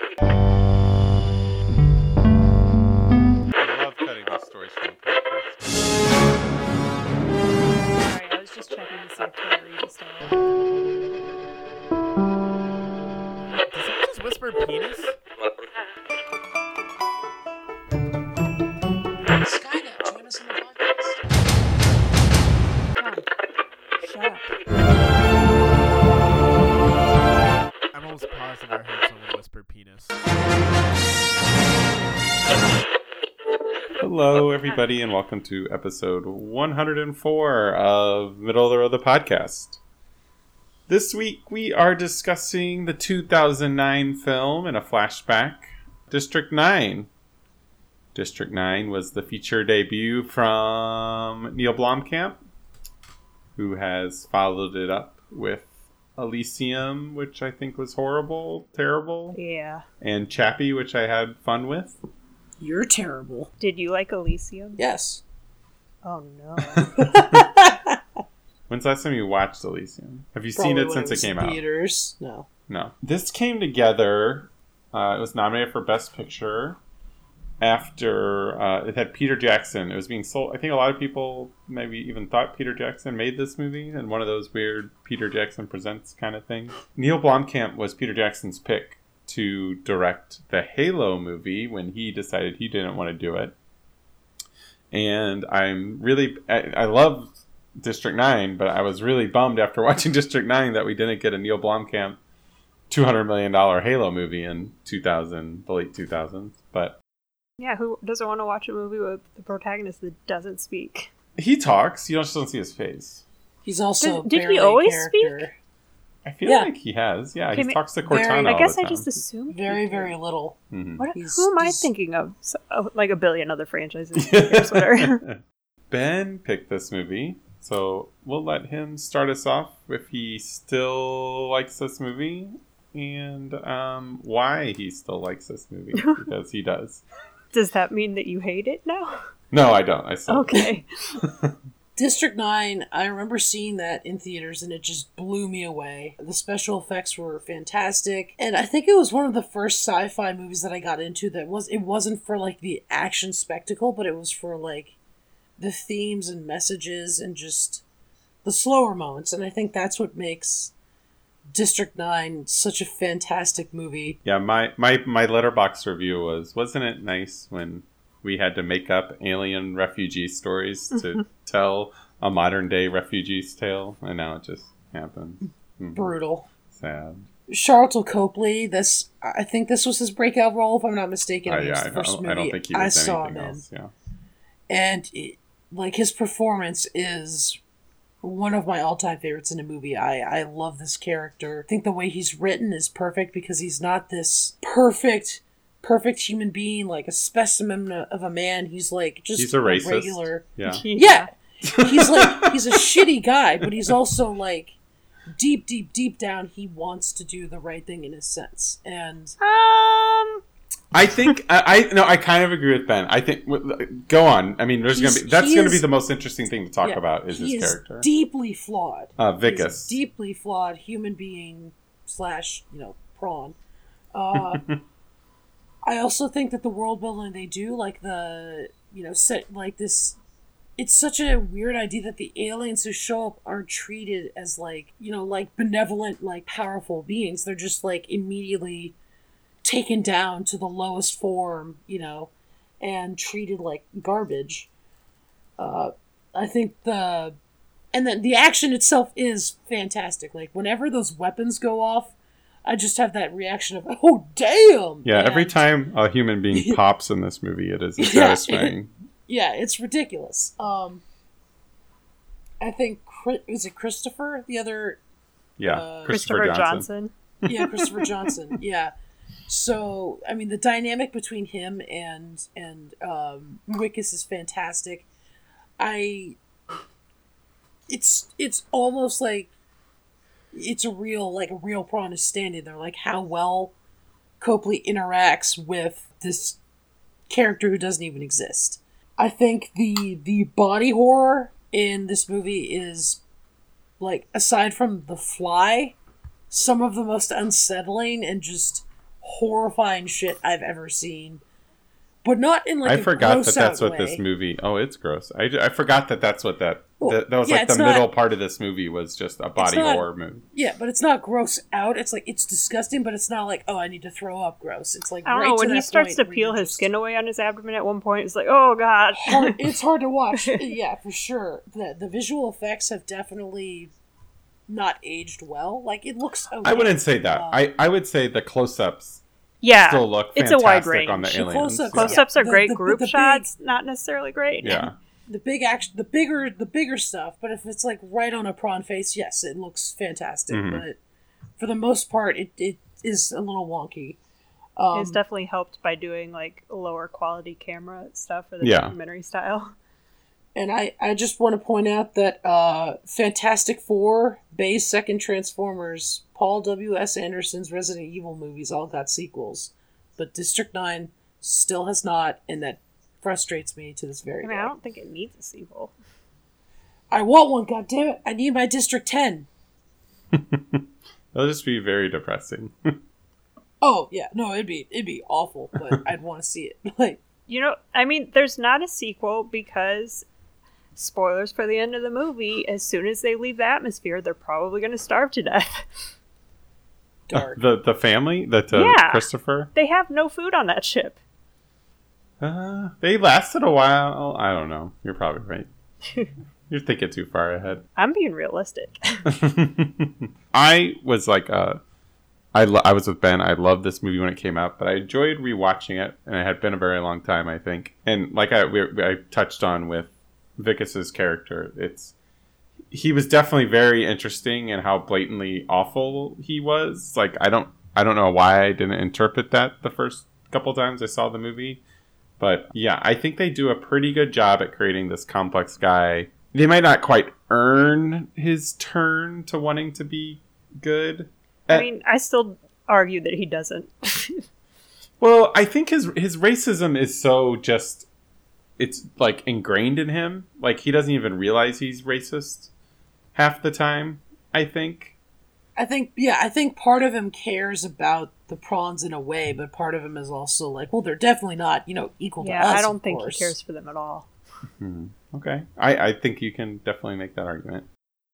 you everybody, and welcome to episode 104 of Middle of the Road, the podcast. This week we are discussing the 2009 film in a flashback, District 9. District 9 was the feature debut from Neil Blomkamp, who has followed it up with Elysium, which I think was horrible, terrible, Yeah. and Chappie, which I had fun with. You're terrible. Did you like Elysium? Yes. Oh no. When's the last time you watched Elysium? Have you seen it since it was came in out? Theaters. No. No. This came together. Uh, it was nominated for Best Picture after uh, it had Peter Jackson. It was being sold. I think a lot of people maybe even thought Peter Jackson made this movie and one of those weird Peter Jackson presents kind of things. Neil Blomkamp was Peter Jackson's pick to direct the Halo movie when he decided he didn't want to do it. And I'm really, I, I love District 9, but I was really bummed after watching District 9 that we didn't get a Neil Blomkamp $200 million Halo movie in 2000, the late 2000s. But yeah, who doesn't want to watch a movie with the protagonist that doesn't speak? he talks, you just don't see his face. He's also. Did- did he always character. I feel Yeah. like he has. Yeah, Okay, he ma- talks to very- Cortana. I all guess the I just assumed. he Very, did. very little. Mhm. What, He's- who am I thinking of? So, oh, like a billion other franchises. Who cares what are- ben picked this movie, so we'll let him start us off if he still likes this movie and um, why he still likes this movie because he does. Does that mean that you hate it now? No, I don't. I still Okay. District 9, I remember seeing that in theaters and it just blew me away. The special effects were fantastic. And I think it was one of the first sci-fi movies that I got into that was it wasn't for like the action spectacle, but it was for like the themes and messages and just the slower moments. And I think that's what makes District 9 such a fantastic movie. Yeah, my my my Letterboxd review was wasn't it nice when we had to make up alien refugee stories to tell a modern day refugee's tale, and now it just happened. Mhm. Brutal. Sad. Sharlto Copley, this I think this was his breakout role, if I'm not mistaken. Uh, yeah, the I, first don't, movie I don't think he I was saw anything him else. Yeah. and it, like his performance is one of my all-time favorites in a movie. I I love this character. I think the way he's written is perfect because he's not this perfect perfect human being like a specimen of a man. He's like just He's a racist. regular. Yeah. Yeah. He's like he's a shitty guy, but he's also like deep deep deep down he wants to do the right thing in a sense. And Um. I think I, I no, I kind of agree with Ben. I think go on. I mean, there's He's- gonna be that's gonna be the most interesting thing to talk yeah, about is he his is character, deeply flawed. uh, He's Wikus. a deeply flawed human being slash you know prawn. Uh, I also think that the world building they do, like the you know set like this, it's such a weird idea that the aliens who show up aren't treated as like you know like benevolent like powerful beings. They're just like immediately taken down to the lowest form, you know, and treated like garbage. Uh, I think the and then the action itself is fantastic. Like whenever those weapons go off, I just have that reaction of "Oh damn!" yeah, every time a human being pops in this movie, it is Yeah. satisfying. Yeah, it's ridiculous. Um, I think is it Christopher the other Yeah, Uh, Christopher, Christopher Johnson. Johnson. yeah Christopher Johnson yeah. So I mean the dynamic between him and and um, Wikus is fantastic. I it's it's almost like it's a real like a real prawn is standing there like how well Copley interacts with this character who doesn't even exist. I think the the body horror in this movie is like aside from the fly, some of the most unsettling and just horrifying shit I've ever seen, but not in like I forgot that that's what this movie. Oh, it's gross. I, I forgot that that's what that Well, that, that was yeah, like the it's not- middle part of this movie was just a body not- horror movie. Yeah, but it's not gross out. It's like it's disgusting, but it's not like oh I need to throw up gross. It's like I don't right know to when he starts to peel his just- skin away on his abdomen at one point. It's like, oh god. hard, it's hard to watch. yeah, for sure. The the visual effects have definitely not aged well. Like it looks. Okay. I wouldn't say that. Uh, I, I would say the close-ups yeah, still look it's a wide range on the range. Aliens. close-ups- yeah. close-ups are The- great. the- Group the big- shots, not necessarily great. yeah. The big action, the bigger the bigger stuff. But if it's like right on a prawn face, yes, it looks fantastic. Mhm. But for the most part, it, it is a little wonky. Um, it's definitely helped by doing like lower quality camera stuff for the Yeah. documentary style. And I, I just want to point out that uh, Fantastic Four, Bay's second Transformers, Paul W.S. Anderson's Resident Evil movies all got sequels. But District 9 still has not, and that frustrates me to this very I mean, day. I don't think it needs a sequel. I want one, goddammit! I need my District 10! It'll just be very depressing. Oh, yeah, no, it'd be it'd be awful, but I'd want to see it. Like, You know, I mean, there's not a sequel because spoilers for the end of the movie. As soon as they leave the atmosphere, they're probably going to starve to death. dark. the the family that uh, Yeah. Christopher. they have no food on that ship. Uh, they lasted a while. I don't know. You're probably right. You're thinking too far ahead. I'm being realistic. I was like, uh, I lo- I was with Ben. I loved this movie when it came out, but I enjoyed rewatching it, and it had been a very long time, I think. And like I we, I touched on with Wikus's character, it's he was definitely very interesting in how blatantly awful he was. Like I don't I don't know why I didn't interpret that the first couple times I saw the movie. But yeah, I think they do a pretty good job at creating this complex guy. They might not quite earn his turn to wanting to be good. I Uh, mean, I still argue that he doesn't. well, I think his his racism is so just it's like ingrained in him. Like he doesn't even realize he's racist half the time, I think. I think, yeah, I think part of him cares about the prawns in a way, but part of him is also like, well, they're definitely not, you know, equal to yeah, us. I don't of think course. he cares for them at all. Hmm. Okay. I, I think you can definitely make that argument.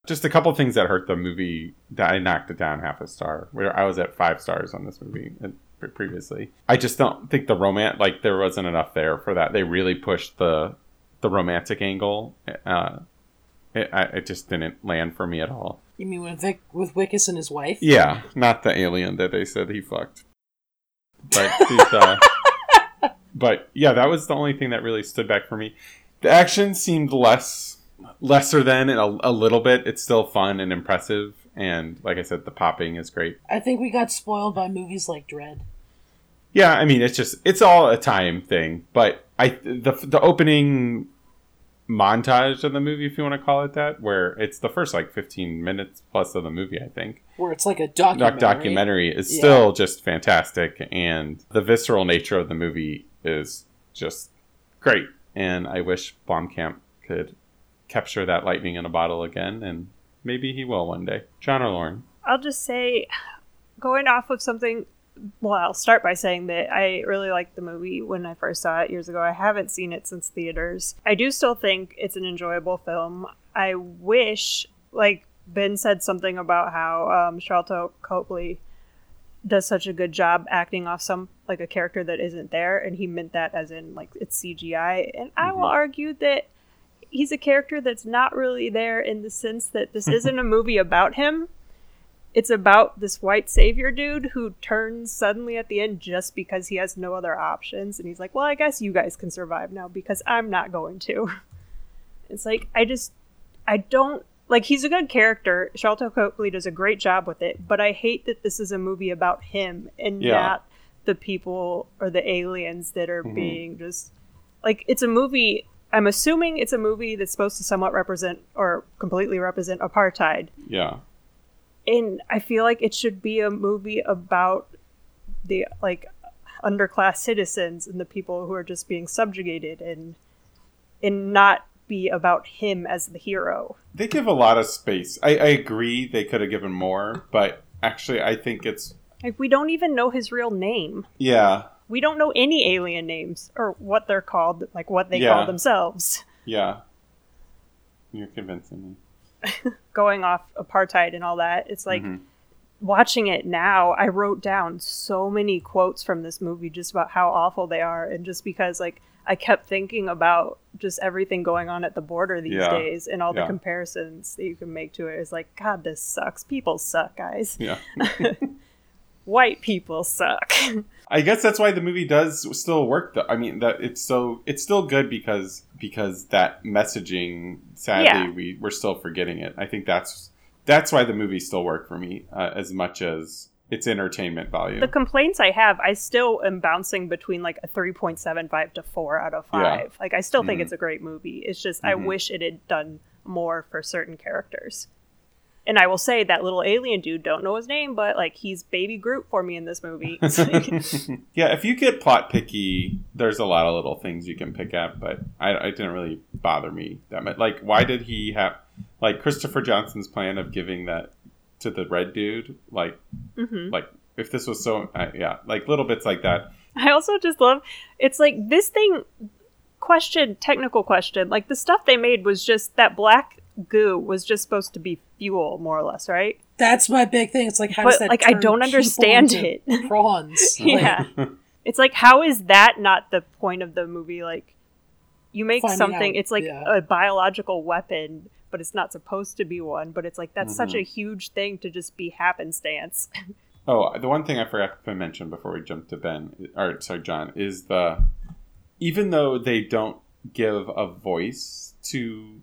Just a couple things that hurt the movie that I knocked it down half a star. Where I was at five stars on this movie uh, previously. I just don't think the romance like there wasn't enough there for that. They really pushed the the romantic angle. Uh, it, I, it just didn't land for me at all. You mean with Vic, with Wikus and his wife? Yeah, not the alien that they said he fucked. But uh, but yeah, that was the only thing that really stood back for me. The action seemed less lesser than in a, a little bit. It's still fun and impressive, and like I said, the popping is great. I think we got spoiled by movies like Dredd. Yeah, I mean, it's just it's all a time thing. But I the the opening montage of the movie, if you want to call it that, where it's the first like fifteen minutes plus of the movie, I think. Where it's like a doc- documentary. documentary is Yeah. still just fantastic and the visceral nature of the movie is just great and i wish blomkamp could capture that lightning in a bottle again and maybe he will one day john or lauren I'll just say, going off of something. Well, I'll start by saying that I really liked the movie when I first saw it years ago. I haven't seen it since theaters. I do still think it's an enjoyable film. I wish, like Ben said something about how um, Sharlto Copley does such a good job acting off some like a character that isn't there, and he meant that as in like it's CGI. And I will Mhm. argue that he's a character that's not really there in the sense that this isn't a movie about him it's about this white savior dude who turns suddenly at the end just because he has no other options. And he's like well i guess you guys can survive now because i'm not going to. It's like i just i don't like he's a good character. Sharlto copley does a great job with it but i hate that this is a movie about him and Yeah. not the people or the aliens that are Mhm. being just like it's a movie i'm assuming it's a movie that's supposed to somewhat represent or completely represent apartheid. Yeah and I feel like it should be a movie about the like underclass citizens and the people who are just being subjugated and and not be about him as the hero. they give a lot of space i, I agree they could have given more but actually i think it's Like we don't even know his real name. Yeah, We don't know any alien names or what they're called, like what they Yeah. call themselves. yeah. You're convincing me. Going off apartheid and all that, it's like Mhm. watching it now. I wrote down so many quotes from this movie just about how awful they are, and just because like I kept thinking about just everything going on at the border these Yeah. days and all the Yeah. comparisons that you can make to it. It's like, God, this sucks. People suck, guys. Yeah. White people suck. I guess that's why the movie does still work. Though I mean, that it's so it's still good because because that messaging. Sadly, Yeah. we we're still forgetting it. I think that's that's why the movie still worked for me uh, as much as its entertainment value. the complaints I have, I still am bouncing between like a 3.75 to 4 out of 5. Yeah. Like, I still think Mhm. it's a great movie. It's just, I Mhm. wish it had done more for certain characters. And I will say that little alien dude, don't know his name, but like he's baby Groot for me in this movie. Yeah, if you get plot picky, there's a lot of little things you can pick at, but I, it didn't really bother me that much. Like, why did he have, like, Christopher Johnson's plan of giving that to the red dude? Like, Mhm. like if this was so, uh, yeah, like little bits like that. I also just love it's like this thing question technical question like the stuff they made was just that black goo was just supposed to be fuel more or less right That's my big thing. It's like how But, does that like, I don't understand it. Prawns. Yeah it's like how is that not the point of the movie like you make Finding something out, it's like yeah. a biological weapon but it's not supposed to be one but it's like that's such Mhm. a huge thing to just be happenstance Oh, the one thing I forgot to mention before we jump to Ben, or sorry, John, is the even though they don't give a voice to,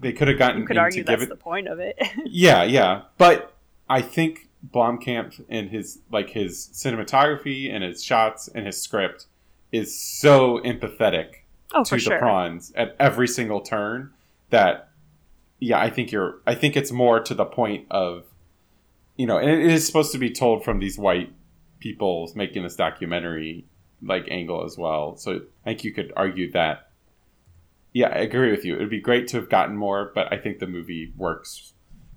they could have gotten you could argue that's it. the point of it. Yeah, yeah, but I think Blomkamp and his like his cinematography and his shots and his script is so empathetic oh to the sure. prawns at every single turn that yeah i think you're i think it's more to the point of you know and it is supposed to be told from these white people making this documentary like angle as well. So i think you could argue that yeah i agree with you. It would be great to have gotten more but i think the movie works.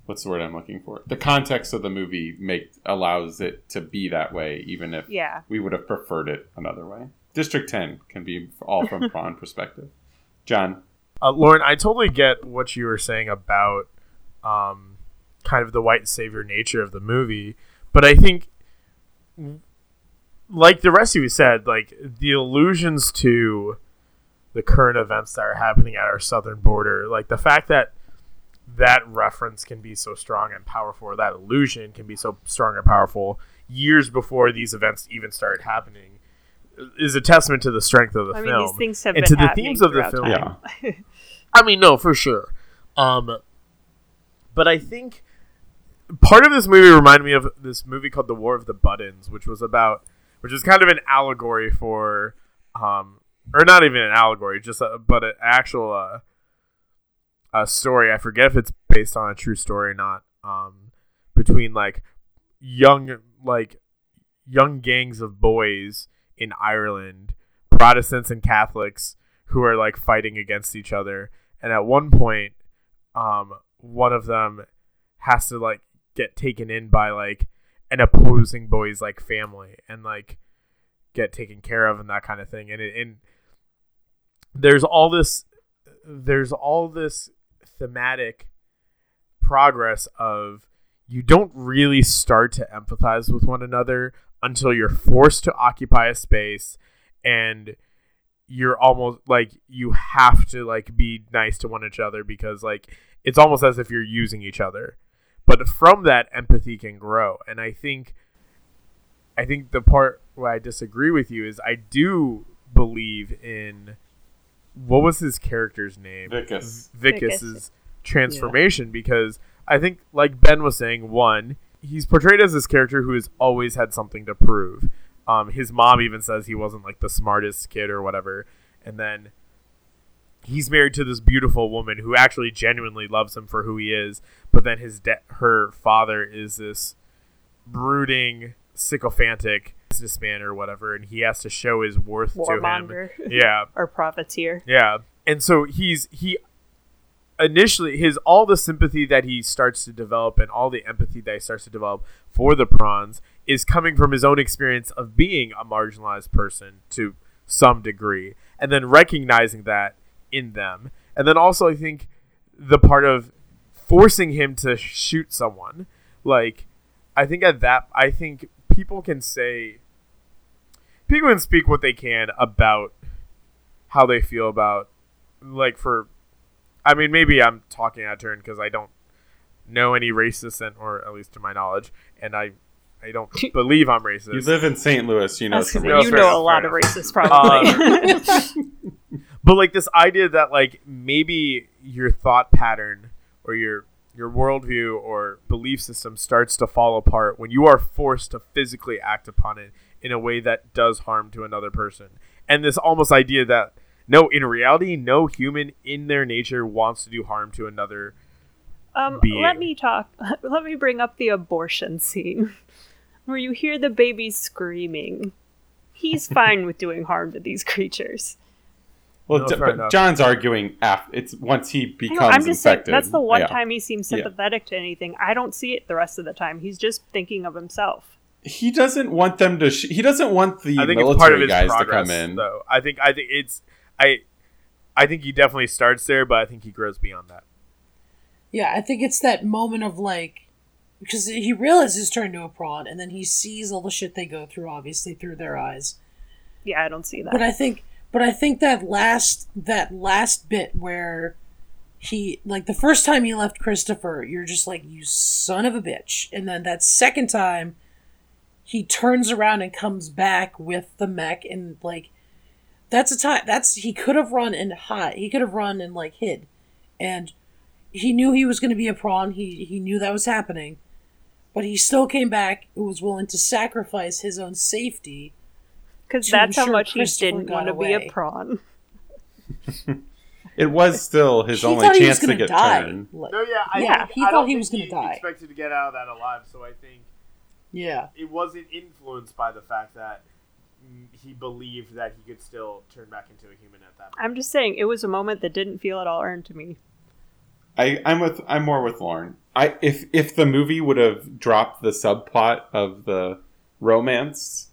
What's the word i'm looking for? The context of the movie make allows it to be that way even if yeah. we would have preferred it another way. District 10 can be all from prawn perspective. John, Uh, Lauren, I totally get what you were saying about um, kind of the white savior nature of the movie, but I think, like the rest of you said, like the allusions to the current events that are happening at our southern border, like the fact that that reference can be so strong and powerful, or that illusion can be so strong and powerful years before these events even started happening, is a testament to the strength of the i mean film. these things have and been to the themes of the film. time. I mean, no, for sure. Um, but I think part of this movie reminded me of this movie called The War of the Buttons, which was about, which is kind of an allegory for, um, or not even an allegory, just a, but an actual uh, a story. I forget if it's based on a true story or not. Um, between like young like young gangs of boys in Ireland, Protestants and Catholics who are like fighting against each other. And at one point, um, one of them has to like get taken in by like an opposing boy's like family and like get taken care of and that kind of thing. And it, and there's all this there's all this thematic progress of you don't really start to empathize with one another until you're forced to occupy a space and you're almost like you have to like be nice to one another because like it's almost as if you're using each other. But from that empathy can grow. And i think i think the part where i disagree with you is i do believe in what was his character's name Wikus. Wikus's transformation because i think like ben was saying one he's portrayed as this character who has always had something to prove um, his mom even says he wasn't like the smartest kid or whatever. And then he's married to this beautiful woman who actually genuinely loves him for who he is. But then his de- her father is this brooding, sycophantic businessman or whatever, and he has to show his worth to him. warmonger Yeah, or profiteer yeah. And so he's he initially his all the sympathy that he starts to develop and all the empathy that he starts to develop for the prawns is coming from his own experience of being a marginalized person to some degree, and then recognizing that in them, and then also I think the part of forcing him to shoot someone, like I think at that I think people can say people can speak what they can about how they feel about like for I mean maybe I'm talking out of turn because I don't know any racists and or at least to my knowledge and I I don't believe I'm racist. You live in St. Louis, you know some you know enough, a lot of racists, probably. Um, but like this idea that like maybe your thought pattern or your your worldview or belief system starts to fall apart when you are forced to physically act upon it in a way that does harm to another person and this almost idea that no in reality no human in their nature wants to do harm to another Um, being. let me talk. Let me bring up the abortion scene, where you hear the baby screaming. He's fine with doing harm to these creatures. Well, No, D- but enough. John's arguing after it's once he becomes know, I'm just infected. saying that's the one Yeah. time he seems Yeah. sympathetic to anything. I don't see it the rest of the time. He's just thinking of himself. He doesn't want them to. Sh- he doesn't want the I think military part of his guys progress to come in. though I think I think it's I I think he definitely starts there but I think he grows beyond that Yeah, I think it's that moment of like because he realizes he's turned into a prawn, and then he sees all the shit they go through, obviously through their eyes. Yeah, I don't see that. But I think, but I think that last that last bit where he like the first time he left Christopher, you're just like you son of a bitch, and then that second time he turns around and comes back with the mech and like that's a time that's he could have run and hide he could have run and like hid. And he knew he was going to be a prawn he he knew that was happening. But he still came back and was willing to sacrifice his own safety Because to that's how much he didn't want to be a prawn. It was still his he only thought he was chance to get die turned. Like- No, yeah, I Yeah, think, he I thought he was gonna die. Expected to get out of that alive, so I think yeah it wasn't influenced by the fact that he believed that he could still turn back into a human at that. point. I'm just saying, it was a moment that didn't feel at all earned to me. I, I'm with. I'm more with Lauren. I if if the movie would have dropped the subplot of the romance,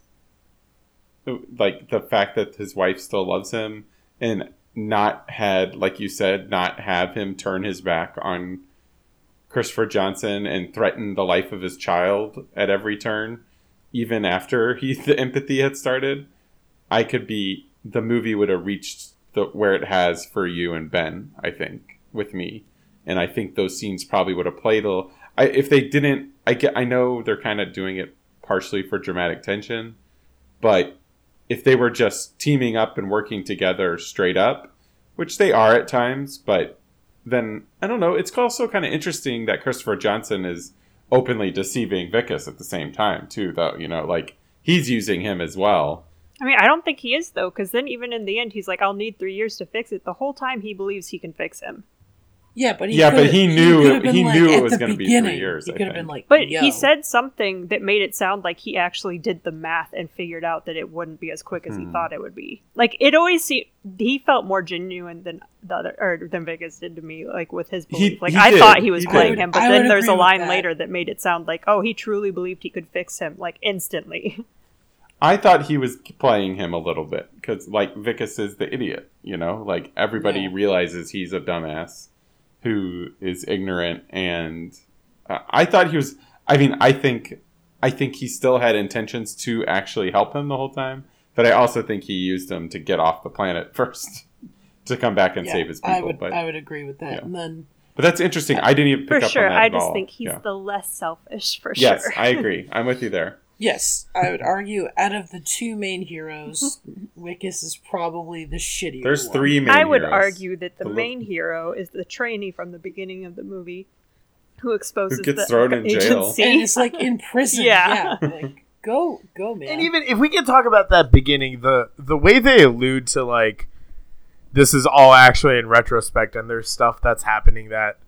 like the fact that his wife still loves him, and not had, like you said, not have him turn his back on Christopher Johnson and threaten the life of his child at every turn, even after he the empathy had started, I could be. The movie would have reached the where it has for you and Ben. I think with me and I think those scenes probably would have played a little. I, if they didn't, I get. I know they're kind of doing it partially for dramatic tension, but if they were just teaming up and working together straight up, which they are at times, but then I don't know. It's also kind of interesting that Christopher Johnson is openly deceiving Wikus at the same time too, though. You know, like he's using him as well. I mean, I don't think he is, though, because then even in the end, he's like, I'll need three years to fix it. The whole time, he believes he can fix him. Yeah but he Yeah, but he knew could've it- been he like, knew it was gonna be three years, he could have been like But Yo. he said something that made it sound like he actually did the math and figured out that it wouldn't be as quick as he Hmm. thought it would be. Like it always seemed he felt more genuine than the other or than Vegas did to me. Like with his He- belief. like he I did. thought he was He playing did. him, but I then there's a line that. later that made it sound like oh he truly believed he could fix him like instantly. I thought he was playing him a little bit because, like, Wikus is the idiot, you know? Like, everybody Yeah. realizes he's a dumbass who is ignorant, and uh, I thought he was. I mean, I think, I think he still had intentions to actually help him the whole time, but I also think he used him to get off the planet first to come back and Yeah, save his I people. would but, I would agree with that. yeah. And then but that's interesting. I didn't even pick for up sure. on that I at just all. think he's Yeah. the less selfish for Yes, sure. I agree. I'm with you there. Yes, I would argue out of the two main heroes, Wikus is probably the shittier. There's one. three main I would heroes. argue that the The lo- main hero is the trainee from the beginning of the movie who exposes Who gets the thrown in jail. agency. and it's like in prison. Yeah. yeah. like go go man. And even if we can talk about that beginning, the the way they allude to like this is all actually in retrospect and there's stuff that's happening that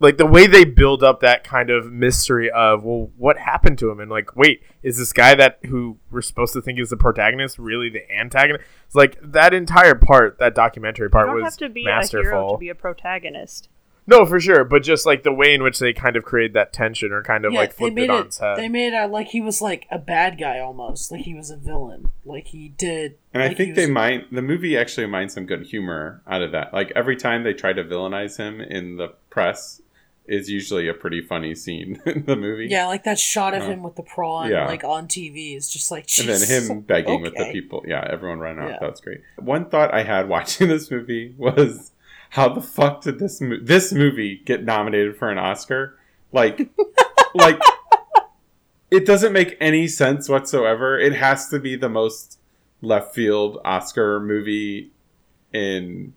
like the way they build up that kind of mystery of well what happened to him and like wait is this guy that who we're supposed to think is the protagonist really the antagonist it's like that entire part that documentary part You part don't was have to be a hero masterful to be a protagonist. No, for sure, but just like the way in which they kind of create that tension or kind of like they flipped made it on it. its head. They made it like he was like a bad guy almost, like he was a villain, like he did. And I like he think they was- might. The movie actually minds some good humor out of that. Like every time they try to villainize him in the press, is usually a pretty funny scene in the movie. Yeah, like that shot of Uh, him with the prawn, yeah. like on TV, is just like. And then him begging with the people. Yeah, everyone running out. Yeah. That's great. One thought I had watching this movie was, how the fuck did this mo- this movie get nominated for an Oscar? Like, like it doesn't make any sense whatsoever. It has to be the most left field Oscar movie in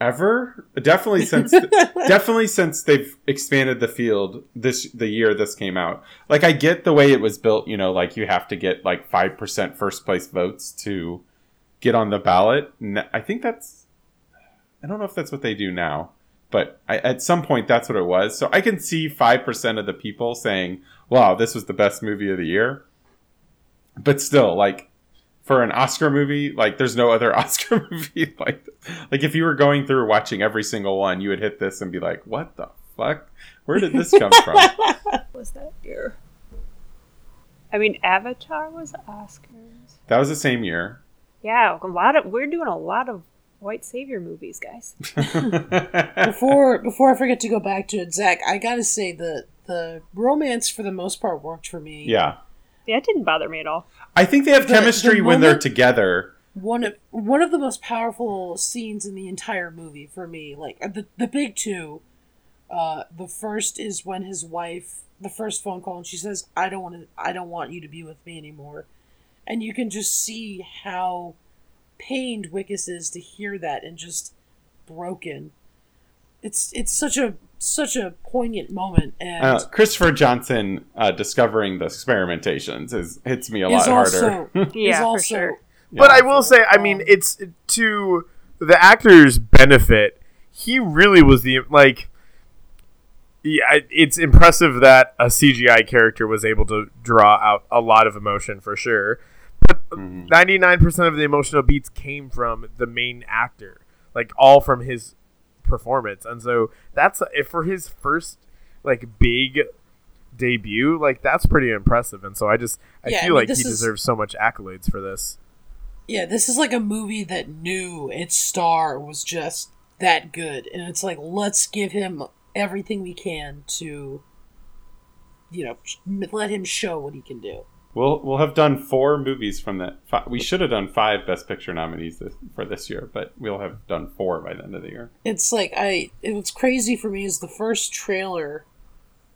ever. Definitely since definitely since they've expanded the field this the year this came out. Like i get the way it was built you know like you have to get like 5% first place votes to get on the ballot. I think that's i don't know if that's what they do now but I, at some point that's what it was. So i can see 5% of the people saying wow this was the best movie of the year. But still like for an Oscar movie, like there's no other Oscar movie like like if you were going through watching every single one, you would hit this and be like, "What the fuck? Where did this come from?" What was that year? I mean, Avatar was Oscars. That was the same year. Yeah, a lot of we're doing a lot of white savior movies, guys. before before I forget to go back to it, Zach, I gotta say that the romance for the most part worked for me. yeah, Yeah, it didn't bother me at all. I think they have The- chemistry the when they're together. one of one of the most powerful scenes in the entire movie for me. Like the the big two. Uh, the first is when his wife, the first phone call, and she says, "I don't want to. I don't want you to be with me anymore," and you can just see how pained Wikus is to hear that and just broken. It's it's such a such a poignant moment, and Uh, Christopher Johnson uh, discovering the experimentations is hits me a is lot also harder. is Yeah, for also sure. But I will say, I mean, it's to the actor's benefit. He really was the like. Yeah, it's impressive that a CGI character was able to draw out a lot of emotion for sure. But Mhm. ninety nine percent of the emotional beats came from the main actor, like all from his performance, and so that's if for his first like big debut, like that's pretty impressive. And so I just I Yeah, I feel mean, like he is- deserves so much accolades for this. Yeah, this is like a movie that knew its star was just that good, and it's like let's give him everything we can to, you know, let him show what he can do. We'll we'll have done four movies from that. We should have done five Best Picture nominees this, for this year, but we'll have done four by the end of the year. It's like I. It was crazy for me is the first trailer,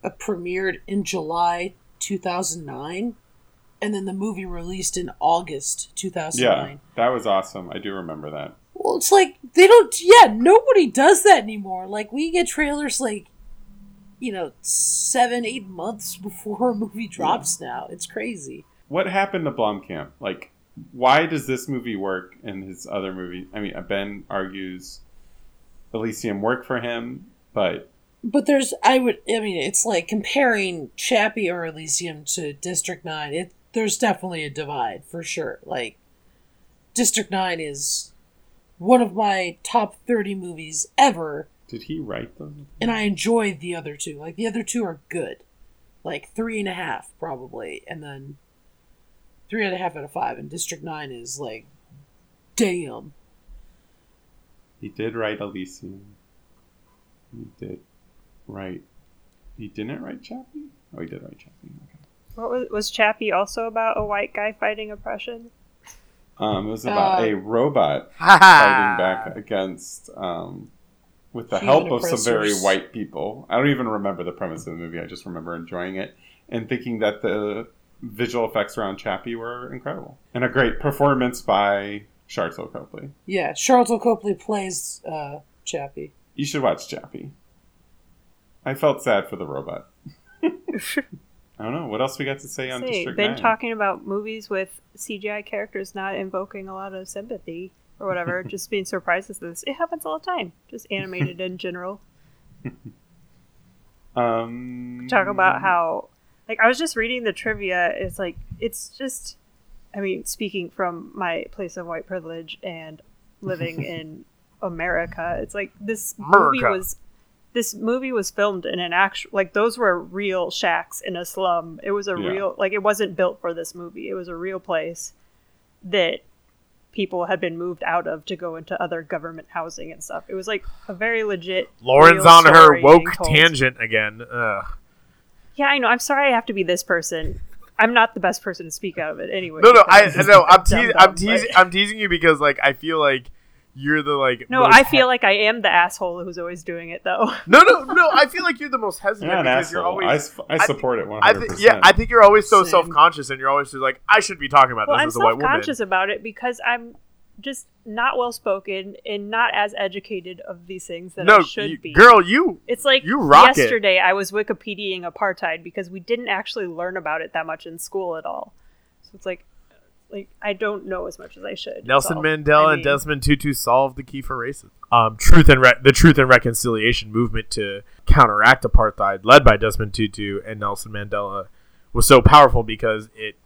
uh, premiered in July two thousand nine, and then the movie released in August two thousand nine. Yeah, that was awesome. I do remember that. Well, it's like they don't. Yeah, nobody does that anymore. Like we get trailers like, you know, seven, eight months before a movie drops. Now it's crazy. What happened to Blomkamp? Like, why does this movie work and his other movie? I mean, uh, Ben argues Elysium worked for him, but But there's, I would, I mean, it's like comparing Chappie or Elysium to District Nine. It there's definitely a divide for sure. Like, District Nine is one of my top thirty movies ever, did he write them? and I enjoyed the other two. Like the other two are good, like three and a half probably, and then three and a half out of five. And District Nine is like, damn. He did write Elysium. He did write. He didn't write Chappie. Oh, he did write Chappie. Okay. What was was Chappie also about a white guy fighting oppression? Um, it was about Uh, a robot Fighting fighting back against, um, with the help of some very white people. I don't even remember the premise of the movie. I just remember enjoying it and thinking that the visual effects around Chappie were incredible and a great performance by Sharlto Copley. Yeah, Sharlto Copley plays uh, Chappie. You should watch Chappie. I felt sad for the robot. I don't know what else we got to say on Say, District been 9. talking about movies with CGI characters not invoking a lot of sympathy or whatever, just being surprised at this. It happens all the time. Just animated in general. Um, Talk about how, like, I was just reading the trivia. It's like it's just, I mean, speaking from my place of white privilege and living in America. It's like this movie was this movie was filmed in an actual like those were real shacks in a slum. It was a Yeah. real like it wasn't built for this movie. It was a real place that people had been moved out of to go into other government housing and stuff. It was like a very legit Lauren's on her woke tangent again. Ugh. Yeah, I know. I'm sorry I have to be this person. I'm not the best person to speak out of it anyway. No, no, I no, I'm dumb teasing. dumb, I'm teasing. I'm teasing you because like I feel like you're the like. No, I feel he- like I am the asshole who's always doing it though. no, no, no. I feel like you're the most hesitant You're not an you're asshole. I, always. s- I support it 100%. I think, yeah, I think you're always so self conscious, and you're always just like, I should be talking about well, this I'm as a white woman. self-conscious about it because I'm just not well spoken and not as educated of these things that No, I should you- be. girl, you. It's like you rock it. yesterday I was Wikipediaing apartheid because we didn't actually learn about it that much in school at all. So it's like like I don't know as much as I should. Nelson So, Mandela I and Desmond Tutu solved the key for racism. Um, truth and re- the Truth and Reconciliation movement to counteract apartheid, led by Desmond Tutu and Nelson Mandela, was so powerful because it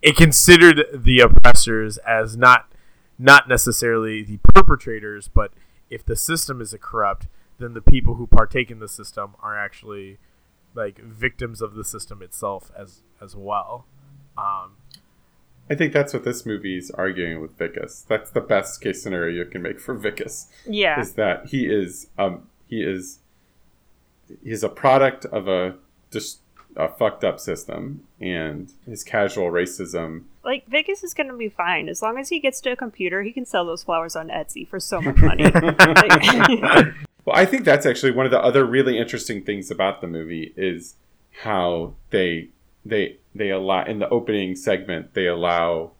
it considered the oppressors as not not necessarily the perpetrators, but if the system is a corrupt, then the people who partake in the system are actually like victims of the system itself as as well. Um, I think that's what this movie is arguing with Wikus. That's the best case scenario you can make for Wikus. Yeah. Is that he is um he is he's a product of a just a fucked up system and his casual racism. Like Vegas is gonna be fine as long as he gets to a computer. He can sell those flowers on Etsy for so much money. Like- Well, I think that's actually one of the other really interesting things about the movie is how they they they allow in the opening segment they allow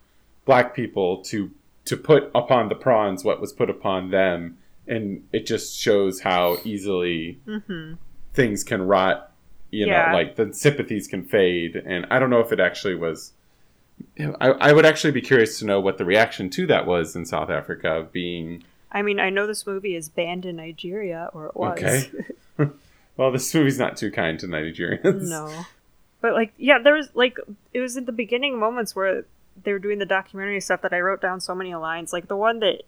black people to to put upon the prawns what was put upon them and it just shows how easily Mhm. things can rot you Yeah. know like the sympathies can fade and i don't know if it actually was I, I would actually be curious to know what the reaction to that was in south africa of being I mean, I know this movie is banned in Nigeria, or it was. Okay. well this movie's not too kind to nigerians no, but like, yeah, there was like it was in the beginning moments where they were doing the documentary stuff that I wrote down so many lines. Like the one that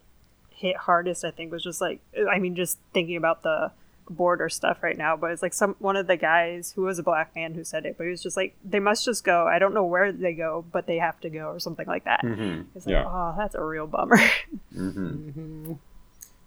hit hardest, I think, was just like, I mean, just thinking about the border stuff right now. But it's like some one of the guys who was a black man who said it, but he was just like, they must just go. I don't know where they go, but they have to go, or something like that. hmm It's like, Yeah. oh, that's a real bummer. hmm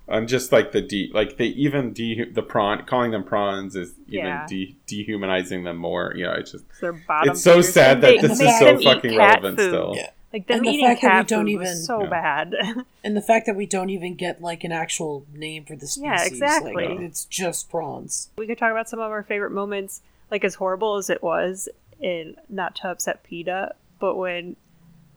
And just like the de like they even de the prawn calling them prawns is even Yeah. de- dehumanizing them more. You know, it's just It's their. It's so feeders. sad that they this is so fucking relevant food. still. Yeah. Like them And the eating fact that we don't even- so Yeah. bad. And the fact that we don't even get like an actual name for the species. Yeah, exactly. Like, it's just prawns. we could talk about some of our favorite moments, like as horrible as it was, in not to upset PETA, but when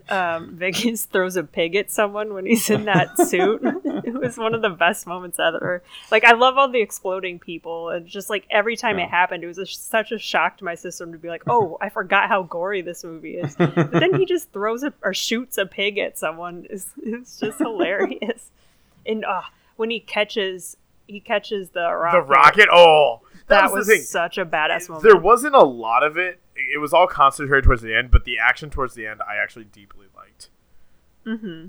um, Vegas throws a pig at someone when he's in that suit. it was one of the best moments ever. Like I love all the exploding people, and just like every time Yeah. it happened, it was a, such a shock to my system to be like, "Oh, I forgot how gory this movie is." But then he just throws a, or shoots a pig at someone. It's, it's just hilarious. And uh, when he catches, he catches the rocket. the rocket. Oh, that, That was, was such a badass moment. There wasn't a lot of it. It was all concentrated towards the end, but the action towards the end, I actually deeply liked. Mm-hmm.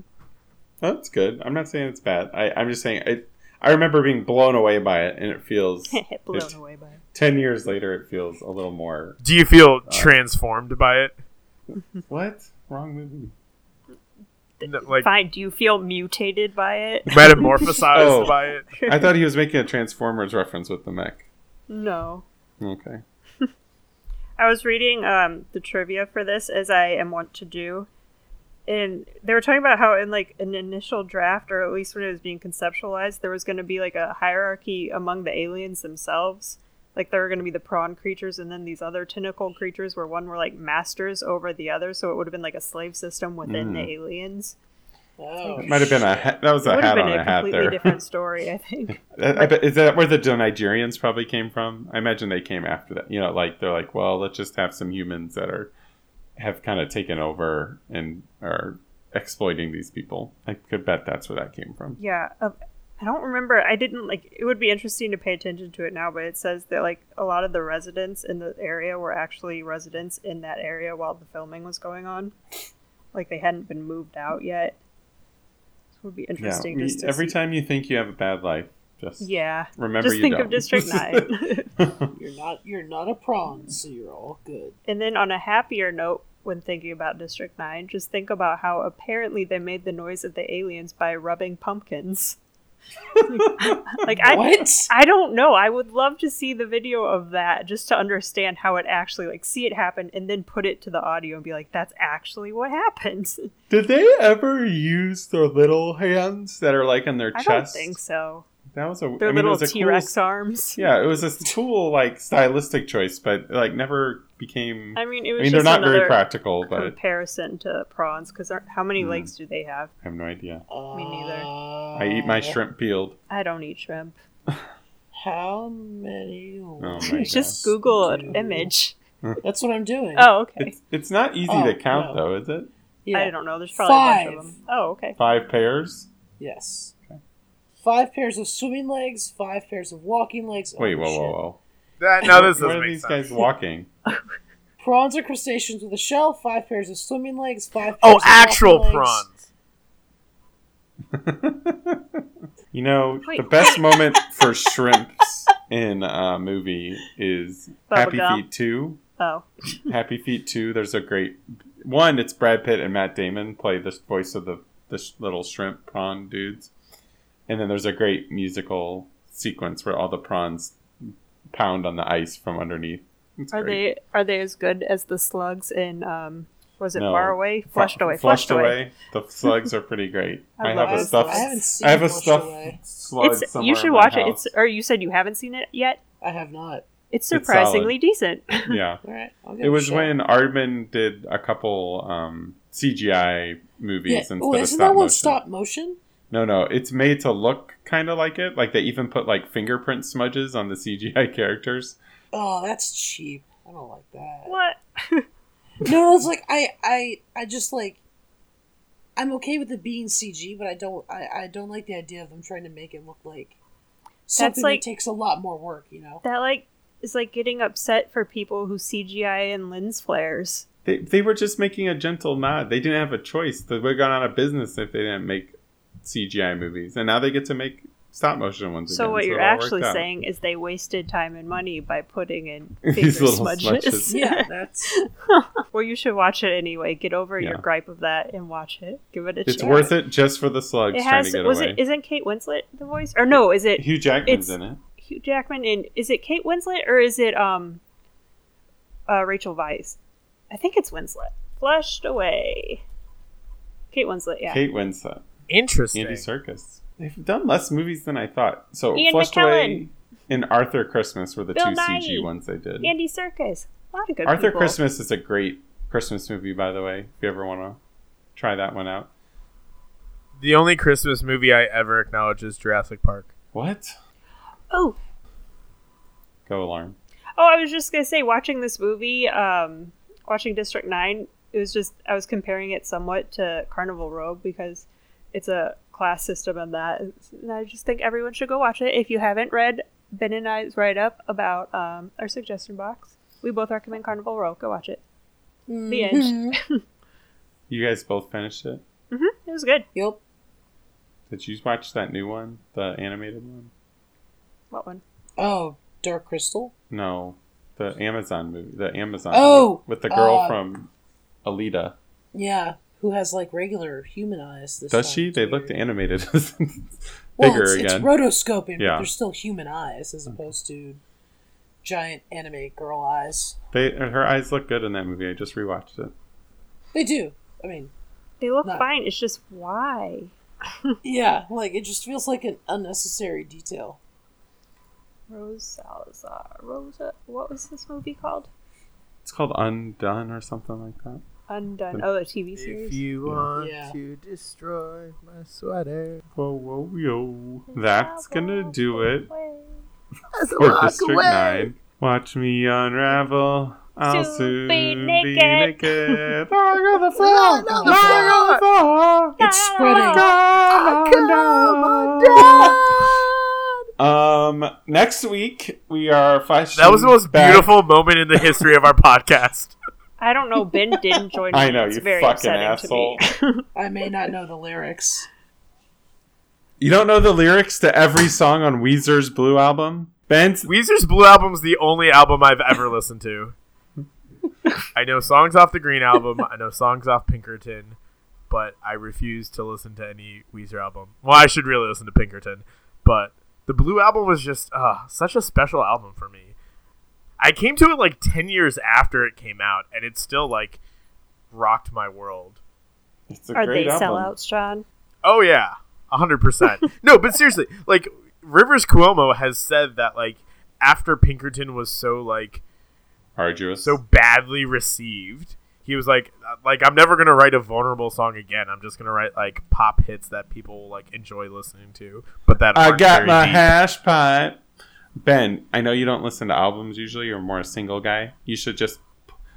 That's good. I'm not saying it's bad. I, I'm just saying I I remember being blown away by it, and it feels Blown it- away by it. ten years later. It feels a little more Do you feel transformed by it? what wrong movie. No, like Fine. Do you feel mutated by it? metamorphosized Oh. by it? I thought he was making a Transformers reference with the mech. no. Okay. I was reading um, the trivia for this, as I am wont to do, and they were talking about how in like an initial draft, or at least when it was being conceptualized, there was going to be like a hierarchy among the aliens themselves. Like there were going to be the prawn creatures, and then these other tentacle creatures, where one were like masters over the other, so it would have been like a slave system within the Mm. aliens. Oh, That might have been a ha- that was a hat on a a hat completely there. different story, I think. I, I bet, is that where the Nigerians probably came from? I imagine they came after that. You know, like they're like, well, let's just have some humans that are have kind of taken over and are exploiting these people. I could bet that's where that came from. Yeah, uh, I don't remember. I didn't like. It would be interesting to pay attention to it now, but it says that like a lot of the residents in the area were actually residents in that area while the filming was going on. Like they hadn't been moved out yet. It would be interesting just to every see. time you think you have a bad life, just Yeah. remember Just you think don't. of District 9. You're not you're not a prawn, so you're all good. and then on a happier note, when thinking about District 9, just think about how apparently they made the noise of the aliens by rubbing pumpkins. like I what? I don't know. I would love to see the video of that just to understand how it actually like see it happen and then put it to the audio and be like that's actually what happens. Did they ever use the little hands that are like on their I chest? I don't think so. That was a Their I mean, it little was a T Rex Cool, arms. yeah, it was a cool like stylistic choice, but like never became. I mean, it was I mean, they're not very practical, but comparison to prawns because how many Hmm. legs do they have? I have no idea. Me neither. I eat my shrimp peeled. I don't eat shrimp. How many? Oh my just gosh. Google an image. That's what I'm doing. Oh, okay. It's it's not easy Oh, to count no. though, is it? yeah. I don't know. There's probably a bunch of Five. them. Oh, okay. Five pairs. Yes. Five pairs of swimming legs, five pairs of walking legs. Oh, Wait, Oh, whoa, shit. whoa, whoa! That, no, this Where doesn't are make these sense. guys walking? Prawns are crustaceans with a shell, five pairs of swimming legs, five oh, pairs Oh, of actual legs. prawns. you know, Wait. the best moment for shrimps in a movie is Bubba Happy Gump. Feet Two. Oh, Happy Feet Two. There's a great one. It's Brad Pitt and Matt Damon play the voice of the the little shrimp prawn dudes, and then there's a great musical sequence where all the prawns pound on the ice from underneath. It's are great. they are they as good as the slugs in um? Was it No. far away? Fu- Flushed away. Flushed, Flushed away. away. The slugs are pretty great. I I, have a those stuffed. I haven't seen I have a Flushed stuffed slug It's you should watch it. house. It's or you said you haven't seen it yet. I have not. It's solid. surprisingly decent. yeah. All right, It was a shot. when Aardman did a couple um, CGI movies Yeah. instead Oh, of isn't stop that one motion. stop motion? No, no, it's made to look kind of like it. Like they even put like fingerprint smudges on the CGI characters. Oh, that's cheap. I don't like that. what? No, it's like I, I, I just like. I'm okay with it being CG, but I don't. I, I don't like the idea of them trying to make it look like something like- that takes a lot more work. You know. That like is like getting upset for people who CGI and lens flares. They, they were just making a gentle nod. They didn't have a choice. They would have gone out of business if they didn't make CGI movies, and now they get to make stop motion ones. So again, what it you're actually saying is they wasted time and money by putting in These little smudges. smudges. Yeah, that's. well, you should watch it anyway. Get over your gripe of that and watch it. Give it a chance. It's chance. worth it just for the slugs It trying has. to get Was away. it? Isn't Kate Winslet the voice? Or no? Is it Hugh Jackman's in it. Hugh Jackman? And is it Kate Winslet or is it um, uh, Rachel Weisz? I think it's Winslet. Flushed away. Kate Winslet. Yeah. Kate Winslet, Interesting. Andy Serkis. They've done less movies than I thought. So Ian Flushed McKellen. Away and Arthur Christmas were the Bill two Nighy. CG ones they did. Andy Serkis. A lot of good Arthur people. Christmas is a great Christmas movie, by the way. If you ever want to try that one out. The only Christmas movie I ever acknowledge is Jurassic Park. What? Oh, Go alarm. Oh, I was just gonna say, watching this movie, um, watching District Nine, it was just I was comparing it somewhat to Carnival Row because it's a class system and that. And I just think everyone should go watch it. If you haven't read Ben and I's write up about um, our suggestion box, we both recommend Carnival Row. Go watch it. The end. You guys both finished it? hmm It was good. Yep. Did you watch that new one, the animated one? What one? Oh, Dark Crystal. No, the Amazon movie. The Amazon. Oh, with the girl uh, from Alita. Yeah, who has like regular human eyes? This Does time. she? They weird. looked animated. Well, Bigger it's, again. It's rotoscoping, Yeah. but they're still human eyes as mm-hmm. opposed to giant anime girl eyes. they her eyes look good in that movie. I just rewatched it. They do. I mean, They look No. fine. It's just why. yeah, like it just feels like an unnecessary detail. Rose Salazar. Rosa. What was this movie called? It's called Undone or something like that. Undone. Oh, the TV series. If you Yeah. want Yeah. to destroy my sweater, Whoa, whoa, yo! That's gonna do it Let's for District away. Nine. Watch me unravel. I'll Soon soon be be naked. naked. Lying on the floor. Lying on the Lying on the floor. It's spreading. Come on Um, next week we are flashing. That was the most back- beautiful moment in the history of our podcast. I don't know. Ben didn't join. I me. know, It's you very fucking asshole. me. I may not know the lyrics. You don't know the lyrics to every song on Weezer's Blue album? Ben's Weezer's Blue Album is the only album I've ever listened to. I know songs off the Green Album. I know songs off Pinkerton, but I refuse to listen to any Weezer album. Well, I should really listen to Pinkerton, but the Blue Album was just uh, such a special album for me. I came to it like 10 years after it came out, and it still like rocked my world. it's a Are great they album. sellouts, John? Oh yeah, hundred percent. No, but seriously, like Rivers Cuomo has said that like after Pinkerton was so like Arduous. so badly received, he was like uh, like I'm never gonna write a vulnerable song again. I'm just gonna write like pop hits that people like enjoy listening to, but that I got my deep. hash pipe. Ben, I know you don't listen to albums usually. You're more a single guy. You should just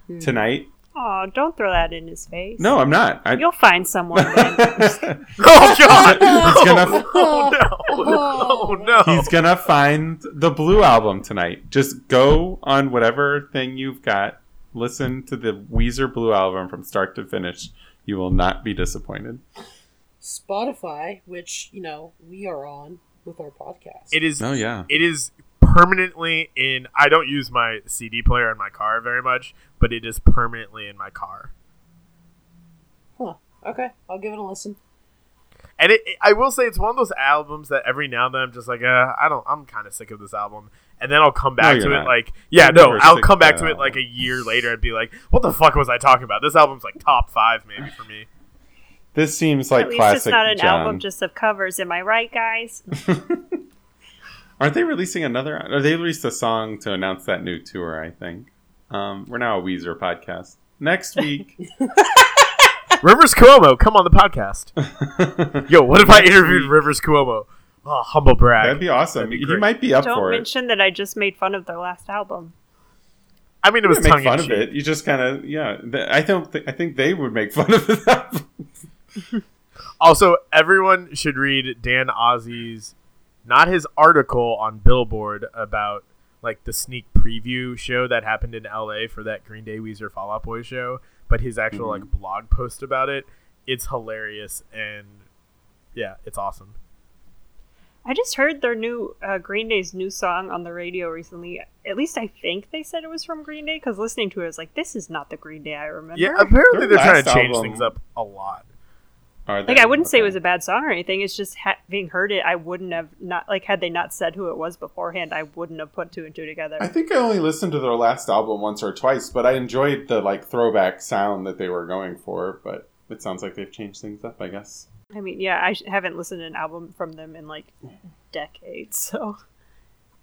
Hmm. tonight. Oh, don't throw that in his face. No, I'm not. I, You'll find someone. Oh god! He's gonna- oh, no! Oh no! He's gonna find the Blue album tonight. Just go on whatever thing you've got. Listen to the Weezer Blue album from start to finish. You will not be disappointed. Spotify, which you know we are on with our podcast. It is Oh yeah. it is permanently in I don't use my CD player in my car very much, but it is permanently in my car. huh? Okay, I'll give it a listen. And it, it- I will say it's one of those albums that every now and then I'm just like, uh, I don't I'm kind of sick of this album. And then I'll come back you're to it like yeah, You're no, I'll come back to it like a year later and be like, what the fuck was I talking about? This album's like top 5 maybe for me. This seems like At least classic it's not an John. album just of covers. Am I right, guys? Aren't they releasing another? Or they released a song to announce that new tour. I think. Um, we're now a Weezer podcast. Next week. Rivers Cuomo, come on the podcast. Yo, what if I interviewed Rivers Cuomo? Oh, humble brag. That'd be awesome. That'd be he great. might be up Don't for it. mention that I just made fun of their last album. I mean, it was wouldn't make fun of it. You just kind of yeah. th- I don't. Th- I think they would make fun of that. Also, everyone should read Dan Ozzi's, not his article on Billboard about like the sneak preview show that happened in LA for that Green Day Weezer Fall Out Boy show, but his actual Mhm. like blog post about it. It's hilarious and yeah, it's awesome. I just heard their new uh, Green Day's new song on the radio recently. At least I think they said it was from Green Day because listening to it, I was like, "This is not the Green Day I remember." Yeah, apparently Their they're trying to change album- things up a lot. Are like? I wouldn't say it was a bad song or anything. It's just having heard it, I wouldn't have not like had they not said who it was beforehand, I wouldn't have put two and two together. I think I only listened to their last album once or twice, but I enjoyed the like throwback sound that they were going for. But it sounds like they've changed things up. I guess. I mean, yeah, I haven't listened to an album from them in like decades, so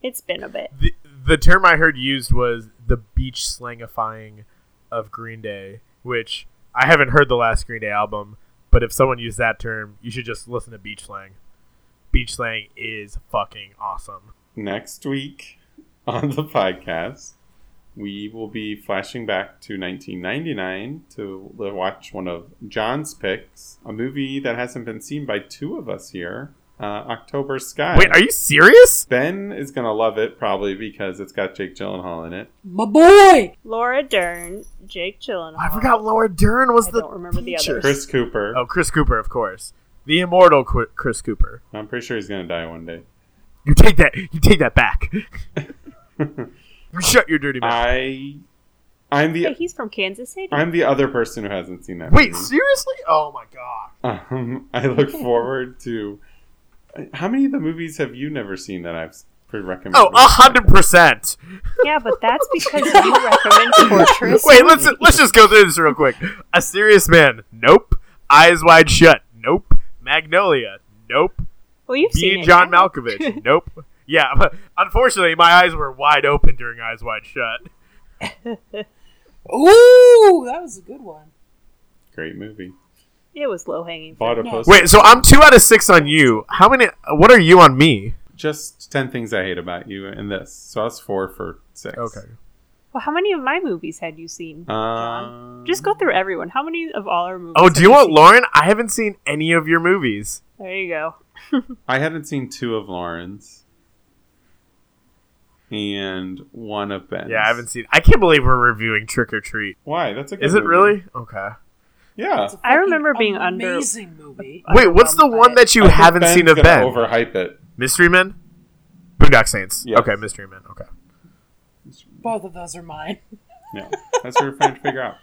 it's been a bit. The the term I heard used was the beach slangifying of Green Day, which I haven't heard the last Green Day album, but if someone used that term, you should just listen to beach slang. Beach slang is fucking awesome. Next week on the podcast, we will be flashing back to 1999 to watch one of John's picks, a movie that hasn't been seen by two of us here. Uh, October Sky. Wait, are you serious? Ben is gonna love it probably because it's got Jake Gyllenhaal in it. My boy. Laura Dern, Jake Gyllenhaal. I forgot Laura Dern was I the don't remember the teacher. others. Chris Cooper. Oh, Chris Cooper, of course, the immortal Qu- Chris Cooper. I'm pretty sure he's gonna die one day. You take that. You take that back. you shut your dirty mouth. I, I'm Hey, the he's from Kansas City. I'm the other person who hasn't seen that. Wait, movie. seriously? Oh my god. Um, I look forward to. How many of the movies have you never seen that I've pre-recommended? Oh, a hundred percent. yeah, but that's because you recommend Fortress. Wait, let's let's just go through this real quick. A Serious Man, nope. Eyes Wide Shut, nope. Magnolia, nope. well, you've Me seen and it, John yeah. Malkovich, nope. Yeah, but unfortunately, my eyes were wide open during Eyes Wide Shut. Ooh, that was a good one. Great movie. It was low hanging. Bought a No. poster. Wait, so I'm two out of six on you. How many? What are you on me? Just ten things I hate about you in this. So that's four for six. Okay. Well, how many of my movies had you seen? John? Um, Just go through everyone. How many of all our movies? Oh, do you want seen? Lauren? I haven't seen any of your movies. There you go. I haven't seen two of Lauren's, and one of Ben's. Yeah, I haven't seen. I can't believe we're reviewing Trick or Treat. Why? That's a good. Is it really? Okay. Yeah. It's a I remember fucking being under- amazing movie. Wait, what's the one that you I think haven't Ben's seen of gonna Ben? Overhype it. Mystery Men? Boondock Saints. Yes. Okay, Mystery Men. Okay. Both of those are mine. Yeah, that's what we're trying to figure out.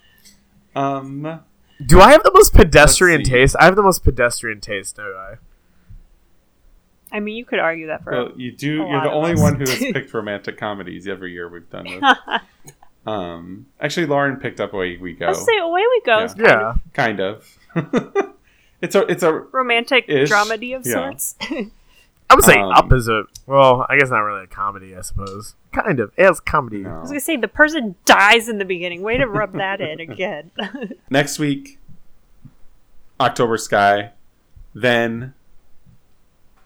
Um, Do I have the most pedestrian see. taste? I have the most pedestrian taste, don't I? I mean, you could argue that for. well, you do. A You're lot the of only us. one who has picked romantic comedies every year we've done this. um, actually, Lauren picked up Away We Go. Let's say away we go. Yeah. Kind Yeah. of Kind of. it's a. It's a. romantic Ish, dramedy of yeah. sorts. I would say Um, Up is a well, I guess not really a comedy, I suppose. Kind of. It's comedy. I No. was gonna say the person dies in the beginning. Way to rub that in again. Next week, October Sky, then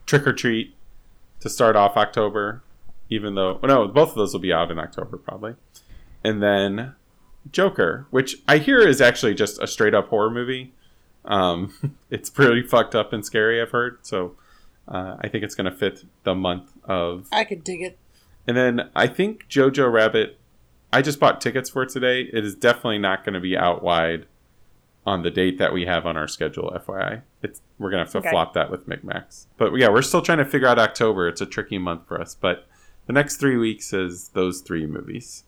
Trick or Treat to start off October. Even though, oh, no, both of those will be out in October probably, and then Joker, which I hear is actually just a straight up horror movie. Um, it's pretty fucked up and scary. I've heard, so uh, I think it's going to fit the month of I could dig it. and then I think Jojo Rabbit. I just bought tickets for today. It is definitely not going to be out wide on the date that we have on our schedule. FYI, it's we're gonna have to Okay. flop that with Micmacs. But yeah, we're still trying to figure out October. It's a tricky month for us, but the next three weeks is those three movies.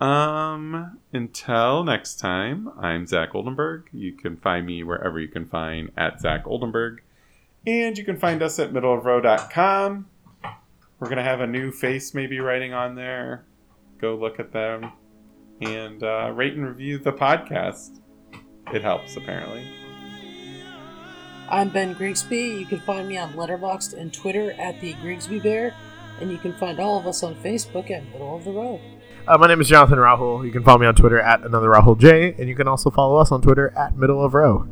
Um, until next time, I'm Zach Oldenburg. You can find me wherever you can find at Zach Oldenburg. And you can find us at middleofrow.com. We're gonna have a new face maybe writing on there. Go look at them and uh, rate and review the podcast. It helps apparently. I'm Ben Grigsby. You can find me on Letterboxd and Twitter at the Grigsby Bear, and you can find all of us on Facebook at Middle of the Row. Uh, my name is Jonathan Rahul. You can follow me on Twitter at another Rahul J, and you can also follow us on Twitter at Middle of Row.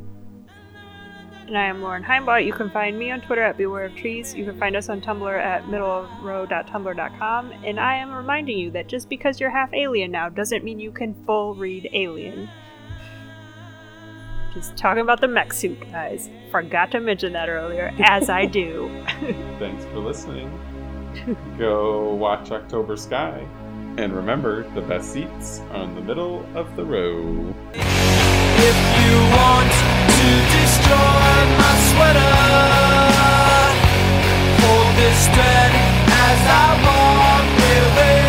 and I am Lauren Heimbot. You can find me on Twitter at Beware of Trees. You can find us on Tumblr at middleofrow.tumblr.com. And I am reminding you that just because you're half alien now doesn't mean you can full read Alien. Just talking about the mech suit, guys. Forgot to mention that earlier, as I do. Thanks for listening. Go watch October Sky. And remember, the best seats are in the middle of the row. If you want to destroy my sweater, hold this thread as I walk away.